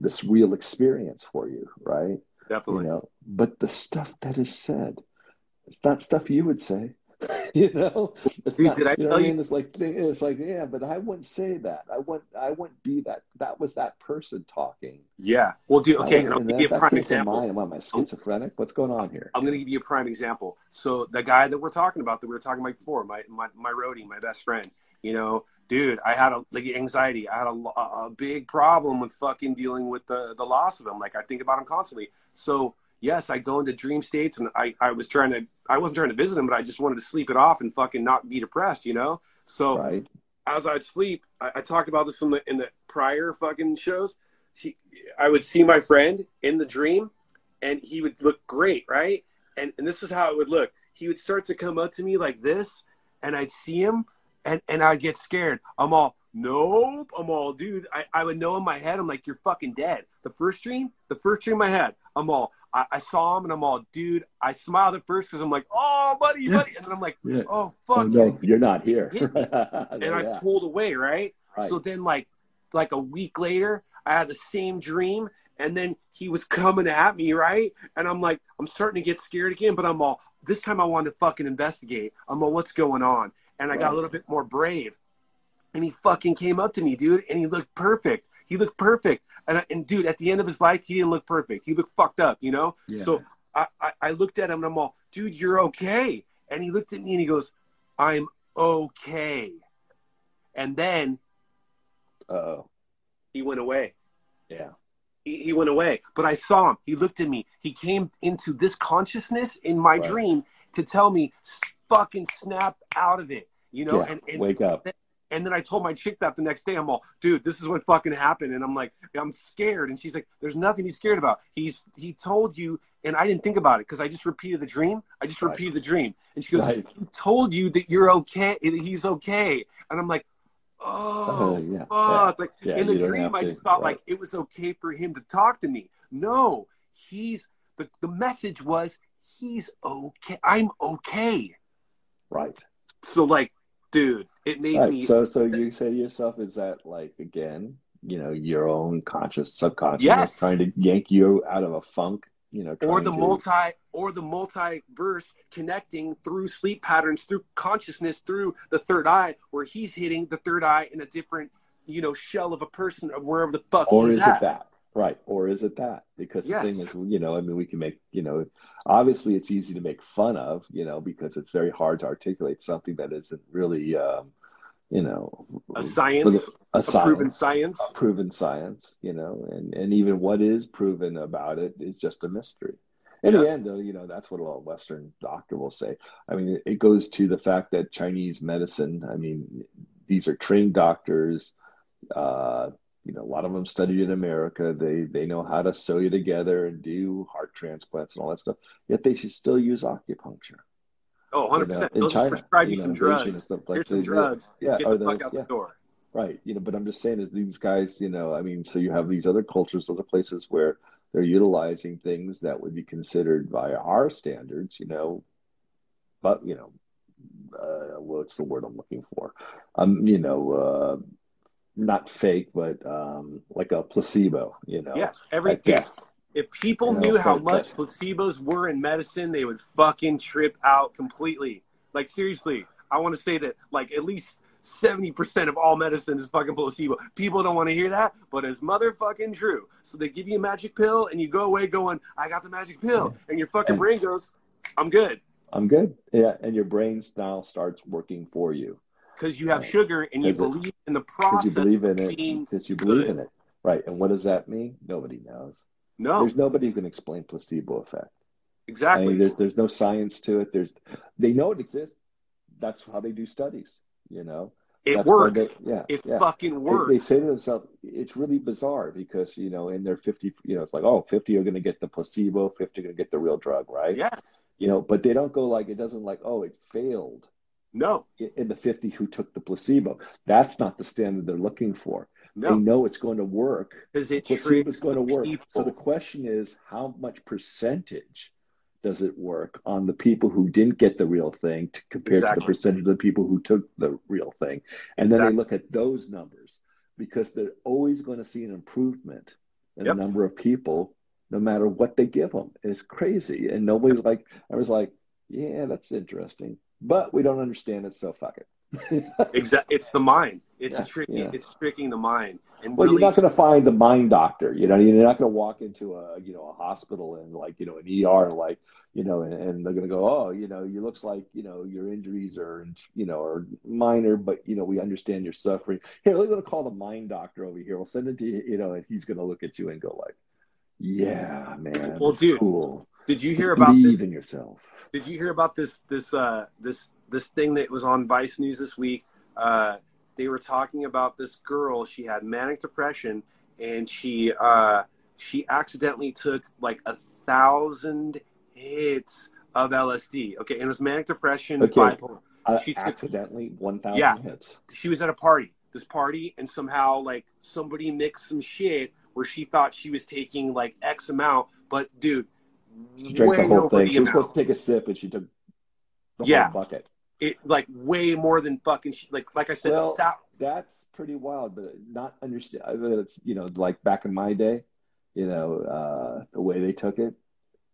this real experience for you, right? Definitely. You know, but the stuff that is said, it's not stuff you would say. you know, it's Dude, not, did I you know tell I you- mean? It's like it's like yeah, but I wouldn't say that. I wouldn't. I wouldn't be that. That was that person talking. Yeah. Well, dude, okay, That and I'll give you a prime example. I am I schizophrenic? What's going on here? I'm going to give you a prime example. So the guy that we're talking about, that we were talking about before, my my my roadie, my best friend. You know, dude, I had a like anxiety. I had a, a big problem with fucking dealing with the the loss of him. Like I think about him constantly. So yes, I go into dream states, and I I was trying to I wasn't trying to visit him, but I just wanted to sleep it off and fucking not be depressed. You know. So Right. as I'd sleep, I, I talked about this in the in the prior fucking shows. He, I would see my friend in the dream, and he would look great, right? And and this is how it would look. He would start to come up to me like this, and I'd see him, and and I'd get scared. I'm all nope. I'm all dude. I, I would know in my head. I'm like you're fucking dead. The first dream, the first dream I had. I'm all. I, I saw him, and I'm all, dude. I smiled at first because I'm like, oh, buddy, Yeah. buddy, and then I'm like, Yeah. oh fuck, Oh, no, you're not here. and I pulled away, right? right. So then, like, like a week later, I had the same dream, and then he was coming at me, right? And I'm like, I'm starting to get scared again, but I'm all, this time I wanted to fucking investigate. I'm all, what's going on? And I got a little bit more brave, and he fucking came up to me, dude, and he looked perfect. He looked perfect, and I, and dude, at the end of his life, he didn't look perfect. He looked fucked up, you know. Yeah. So I, I, I looked at him, and I'm all, dude, you're okay. And he looked at me, and he goes, I'm okay. And then oh, he went away. yeah. He, he went away. But I saw him. He looked at me. He came into this consciousness in my Right. dream to tell me, fucking snap out of it. You know, yeah. and, and Wake up. and then I told my chick that the next day. I'm all, dude, this is what fucking happened. And I'm like, I'm scared. And she's like, there's nothing he's scared about. He's he told you, and I didn't think about it because I just repeated the dream. I just Right. repeated the dream. And she goes, Right. he told you that you're okay, that he's okay. And I'm like, oh, Oh, yeah. fuck. Like Yeah, in the dream, I to- just thought right. like it was okay for him to talk to me. No, he's the the message was he's okay. I'm okay. Right. So like, dude, it made Right. me So, so you say to yourself, is that like again, you know, your own conscious, subconscious, Yes. trying to yank you out of a funk, you know, or the to- multi or the multiverse connecting through sleep patterns through consciousness through the third eye where he's hitting the third eye in a different you know shell of a person of wherever the fuck or is at. it that? Right. Or is it that? Because the thing is, you know, I mean, we can make, you know, obviously it's easy to make fun of, you know, because it's very hard to articulate something that isn't really, um, you know, a science a a science. proven science proven science, you know, and, and even what is proven about it is just a mystery. In the end, though, you know, that's what a Western doctor will say. I mean, it, it goes to the fact that Chinese medicine, I mean, these are trained doctors. Uh, you know, a lot of them studied in America. They they know how to sew you together and do heart transplants and all that stuff. Yet they should still use acupuncture. oh 100% you know, in they'll China, prescribe you, know, some Beijing and drugs stuff like here's some drugs yeah, get or the fuck out yeah. the door Right. You know, but I'm just saying is these guys, you know, I mean, so you have these other cultures, other places where they're utilizing things that would be considered by our standards, you know, but you know, uh, what's the word I'm looking for? Um, you know, uh, not fake, but um, like a placebo, you know, yes every best. if people You know, knew how much but- placebos were in medicine they would fucking trip out completely like seriously i want to say that like at least 70% of all medicine is fucking placebo. People don't want to hear that, but it's motherfucking true. So they give you a magic pill and you go away going, I got the magic pill. And your fucking And- brain goes, I'm good. I'm good. Yeah, and your brain style starts working for you Because you have Right. sugar and you it- believe in the process you believe in it. Because you believe good. in it, right? And what does that mean? Nobody knows. No, There's nobody who can explain placebo effect. exactly. I mean, there's there's no science to it. There's they know it exists. That's how they do studies, you know. It That's works. they- yeah, it yeah. fucking They- works. They, say to themselves, it's really bizarre because, you know, in their 50, you know, it's like, oh, 50 are going to get the placebo, 50 are going to get the real drug, right? yeah. You know, but they don't go like, it doesn't like, oh, it failed No. in the 50 who took the placebo. That's not the standard they're looking for. No. They know it's going to work. Because it Placebo is going to work. people. So the question is, how much percentage does it work on the people who didn't get the real thing to, compared to the percentage of the people who took the real thing? And then they look at those numbers because they're always going to see an improvement in Yep. the number of people, no matter what they give them. It's crazy, and nobody's like, I was like, yeah, that's interesting, but we don't understand it, so fuck it. Exactly. It's the mind. It's Yeah, tricking. yeah. It's tricking the mind. And Well, really, you're not going to find the mind doctor. You know, you're not going to walk into a you know a hospital and like you know an ER and like you know and, and they're going to go, oh, you know, you looks like you know your injuries are you know are minor, but you know we understand you're suffering. Here, we're going to call the mind doctor over here. We'll send it to you, you know, and he's going to look at you and go like, yeah, man, Well, dude, cool. did you Just hear about believe this? in yourself. Did you hear about this? This uh, this this thing that was on Vice News this week. Uh, they were talking about this girl. She had manic depression, and she uh, she accidentally took like a thousand hits of LSD. Okay, and it was manic depression, Okay. bipolar. Uh, She took- accidentally, one thousand Yeah. hits. she was at a party, this party, and somehow like somebody mixed some shit where she thought she was taking like X amount, but dude, She drank way the whole over thing. the She was supposed to take a sip, and she took the Yeah. whole bucket. It like way more than fucking sh- like like I said. Well, that, that's pretty wild, but not understand. It's you know like back in my day, you know uh, the way they took it.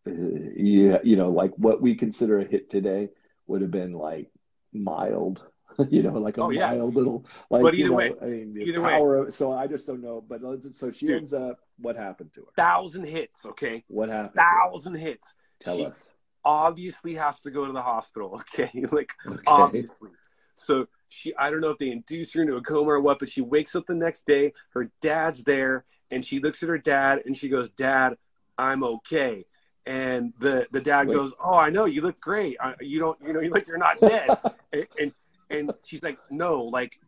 Uh, you you know like what we consider a hit today would have been like mild, you know, like a Oh, yeah. mild little like. But you either know, way- I mean, the either way. of, so I just don't know. But so she Dude. ends up. What happened to her? thousand hits, okay, What happened? thousand hits. Tell She us. obviously has to go to the hospital, okay, like Okay. obviously. So she, I don't know if they induce her into a coma or what, but she wakes up the next day. Her dad's there, and she looks at her dad and she goes, "Dad, I'm okay." And the the dad Wait. goes, "Oh, I know you look great. I, you don't, you know, you like you're not dead." and, and and she's like, "No, like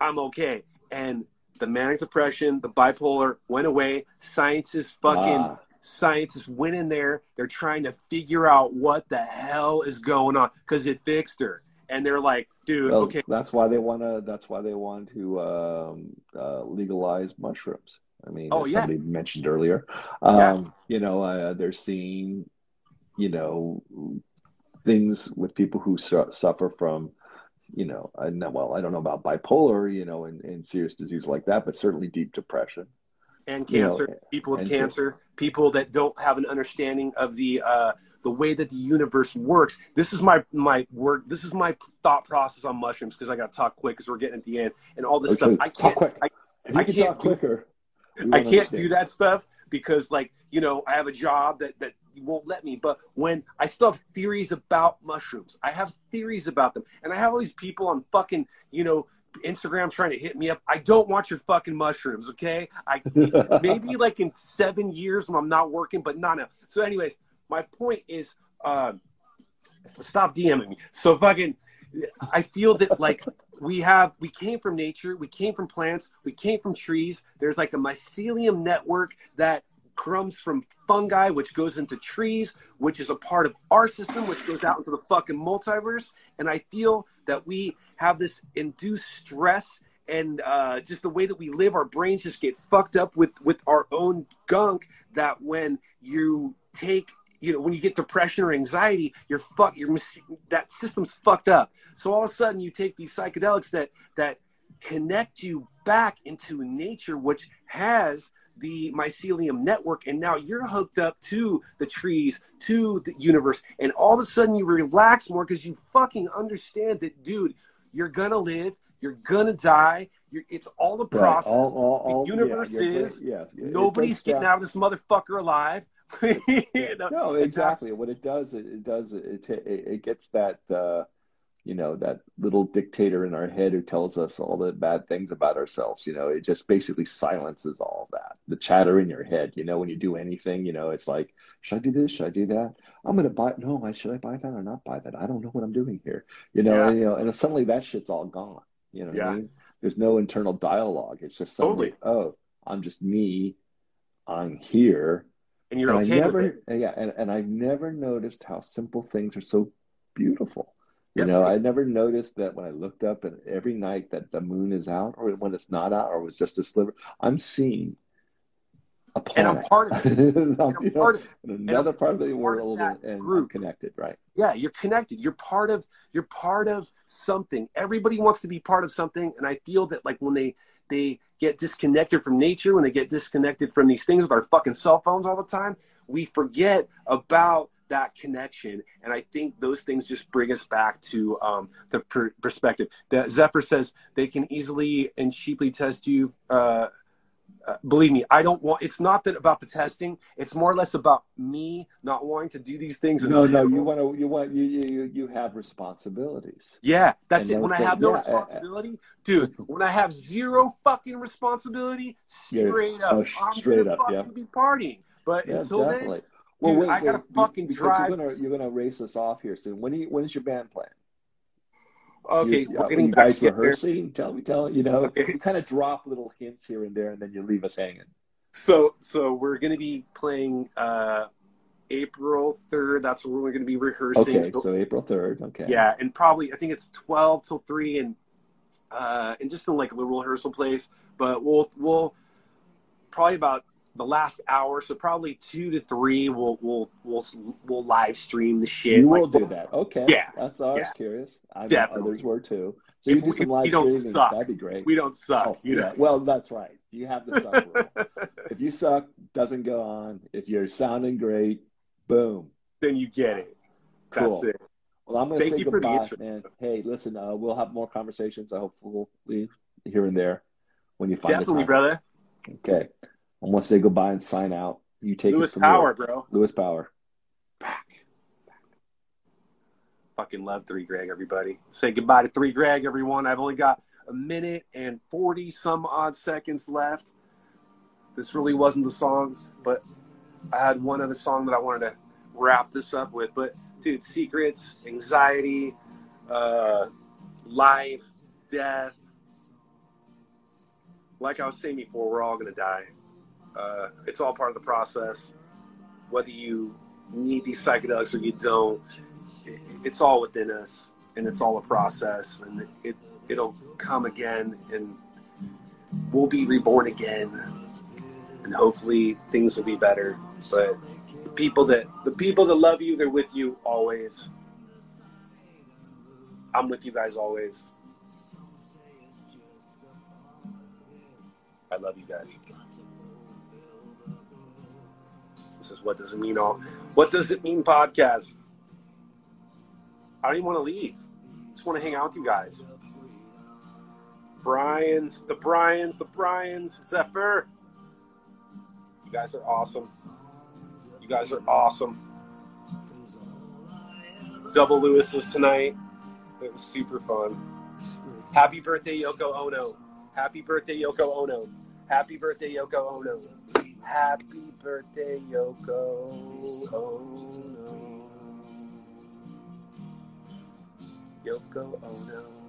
I'm okay." And the manic depression, the bipolar went away. Scientists fucking Ah. scientists went in there. They're trying to figure out what the hell is going on because it fixed her. And they're like, dude, Well, okay, that's why they want to. That's why they want to um, uh, legalize mushrooms. I mean, Oh, as yeah. somebody mentioned earlier, um, Yeah. you know, uh, they're seeing, you know, things with people who su- suffer from, you know, I know, well, I don't know about bipolar, you know, and, and serious disease like that, but certainly deep depression. and you know, cancer, people with cancer, people that don't have an understanding of the uh, the way that the universe works. This is my my work. This is my thought process on mushrooms because I got to talk quick because we're getting at the end and all this Okay, stuff. I can't. quick. I, I can can't talk do- quicker, I can't understand. do that stuff because, like, you know, I have a job that that won't let me. But when I still have theories about mushrooms, I have theories about them, and I have all these people on fucking, you know, Instagram trying to hit me up. I don't want your fucking mushrooms, okay? I maybe like in seven years when I'm not working, but not now. So, anyways, my point is, uh, stop DMing me. So fucking, I feel that like we have, we came from nature, we came from plants, we came from trees. There's like a mycelium network that comes from fungi, which goes into trees, which is a part of our system, which goes out into the fucking multiverse. And I feel that we have this induced stress and uh, just the way that we live, our brains just get fucked up with with our own gunk. That when you take, you know, when you get depression or anxiety, you're fuck, you're that system's fucked up. So all of a sudden, you take these psychedelics that that connect you back into nature, which has the mycelium network, and now you're hooked up to the trees, to the universe, and all of a sudden you relax more because you fucking understand that, dude, you're gonna live, you're gonna die. You're, it's all the Right. process. All, all, all, the universe yeah, is yeah, yeah. Nobody's getting down- out of this motherfucker alive. You know? No, exactly. What it does, it, it does, it, it, it gets that, uh, you know, that little dictator in our head who tells us all the bad things about ourselves. You know, it just basically silences all that. The chatter in your head. You know, when you do anything, you know, it's like, should I do this? Should I do that? I'm gonna buy. No, I should I buy that or not buy that? I don't know what I'm doing here. You know, Yeah. and, you know, and suddenly that shit's all gone. You know what Yeah. I mean? There's no internal dialogue. It's just suddenly, oh, I'm just me. I'm here. And you're and okay I never, with it. yeah, and, and I've never noticed how simple things are so beautiful. You Yep. know, I never noticed that when I looked up and every night that the moon is out, or when it's not out, or it was just a sliver, I'm seeing a And I'm part of it. And I'm, And I'm know, part of it. another part of the of world that and, and I'm group. connected, right? Yeah, you're connected. You're part of you're part of something. Everybody wants to be part of something, and I feel that like when they they get disconnected from nature, when they get disconnected from these things with our fucking cell phones all the time, we forget about that connection. And I think those things just bring us back to um, the per- perspective. That Zephyr says they can easily and cheaply test you. Uh, uh, believe me, I don't want. It's not that about the testing. It's more or less about me not wanting to do these things. No, no, you want to, you want, you, you, you have responsibilities. Yeah, that's And it. When I have no yeah, uh, responsibility, dude. When I have zero fucking responsibility, straight up, oh, I'm straight gonna up, fucking yeah. be partying. But Yeah, until definitely. Dude, I gotta be- fucking because drive- You're gonna, you're gonna race us off here soon. When, you, when's your band playing? okay, you, we're are getting you back guys together. rehearsing? Tell me, tell you know, Okay. you kind of drop little hints here and there, and then you leave us hanging. So, so we're gonna be playing uh, April third. That's when we're gonna be rehearsing. Okay, so April third. Okay. Yeah, and probably I think it's twelve till three, and uh, and just in like a little rehearsal place. But we'll we'll probably about the last hour, so probably two to three. We'll we'll we'll we'll live stream the shit. You like, will do that. Okay. Yeah, That's I was yeah. curious. I Definitely. others were too. So If you do some live streaming. suck, That'd be great. We don't suck, Oh, you know. Well, that's right. You have the suck rule. if you suck, doesn't go on. If you're sounding great, boom. then you get it. Cool. That's it. Well, I'm going to Thank say you for the goodbye, man. Hey, listen, uh, we'll have more conversations, uh, hopefully, here and there when you find Definitely, brother. Okay. I'm going to say and sign out. You take Lewis Power, bro. Lewis Power. Back. Fucking love Three Greg, everybody. Say goodbye to Three Greg, everyone. I've only got a minute and 40 some odd seconds left. This really wasn't the song, but I had one other song that I wanted to wrap this up with. But, dude, secrets, anxiety, uh, life, death. Like I was saying before, we're all going to die. Uh, it's all part of the process. Whether you need these psychedelics or you don't, it, it's all within us, and it's all a process, and it it'll come again, and we'll be reborn again, and hopefully things will be better. But the people that the people that love you, they're with you always. I'm with you guys always. I love you guys. What does it mean all what does it mean podcast. I don't even want to leave. Just want to hang out with you guys. Brian's, the Brian's, the Brian's, Zephyr. You guys are awesome. You guys are awesome. Double Lewis's tonight. It was super fun. Happy birthday, Yoko Ono. Happy birthday, Yoko Ono. Happy birthday, Yoko Ono. Happy birthday, Yoko oh, Ono. Yoko oh, Ono.